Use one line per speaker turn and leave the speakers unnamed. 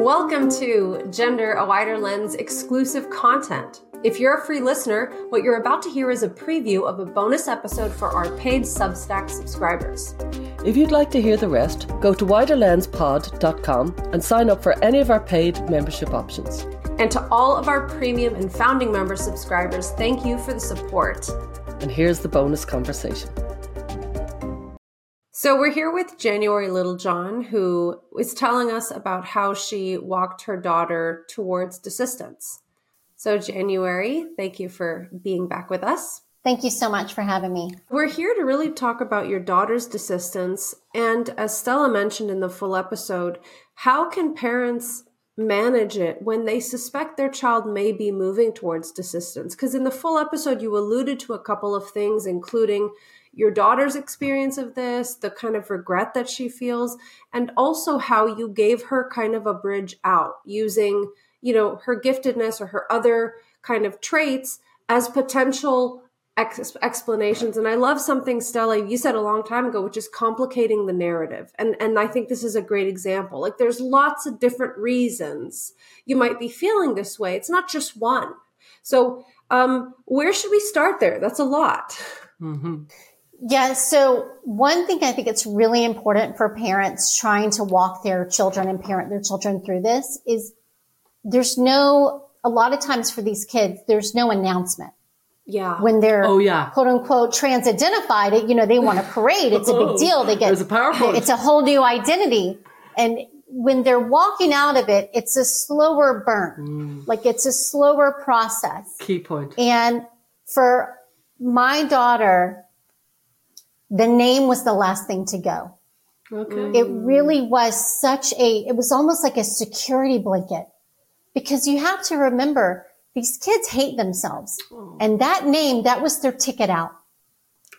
Welcome to Gender a Wider Lens exclusive content. If you're a free listener, what you're about to hear is a preview of a bonus episode for our paid Substack subscribers.
If you'd like to hear the rest, go to widerlenspod.com and sign up for any of our paid membership options.
And to all of our premium and founding member subscribers, thank you for the support.
And here's the bonus conversation.
So we're here with January Littlejohn, who is telling us about how she walked her daughter towards desistance. So, January, thank you for being back with us.
Thank you so much for having me.
We're here to really talk about your daughter's desistance. And as Stella mentioned in the full episode, how can parents manage it when they suspect their child may be moving towards desistance? Because in the full episode, you alluded to a couple of things, including your daughter's experience of this, the kind of regret that she feels, and also how you gave her kind of a bridge out using, you know, her giftedness or her other kind of traits as potential ex- explanations. And I love something, Stella, you said a long time ago, which is complicating the narrative. And, and I think this is a great example. Like there's lots of different reasons you might be feeling this way. It's not just one. So, um, where should we start there? That's a lot.
Mm-hmm. Yeah. So one thing I think it's really important for parents trying to walk their children and parent their children through this is there's no, a lot of times for these kids, there's no announcement.
Yeah.
When they're
oh, yeah.
quote unquote trans identified, you know, they want a parade. It's a big deal. They get,
There's a PowerPoint.
it's a whole new identity. And when they're walking out of it, it's a slower burn. Mm. Like it's a slower process.
Key point.
And for my daughter, the name was the last thing to go.
Okay.
It really was such a, it was almost like a security blanket because you have to remember these kids hate themselves. Oh. And that name, that was their ticket out.